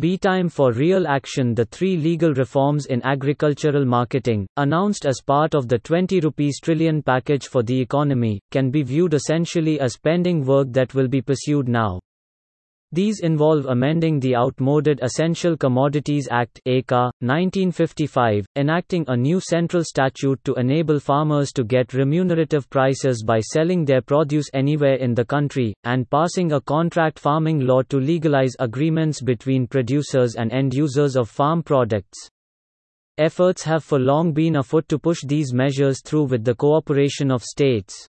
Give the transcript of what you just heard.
Be time for real action. The three legal reforms in agricultural marketing, announced as part of the 20 rupees trillion package for the economy, can be viewed essentially as pending work that will be pursued now. These involve amending the Outmoded Essential Commodities Act (ECA, 1955, enacting a new central statute to enable farmers to get remunerative prices by selling their produce anywhere in the country, and passing a contract farming law to legalize agreements between producers and end users of farm products. Efforts have for long been afoot to push these measures through with the cooperation of states.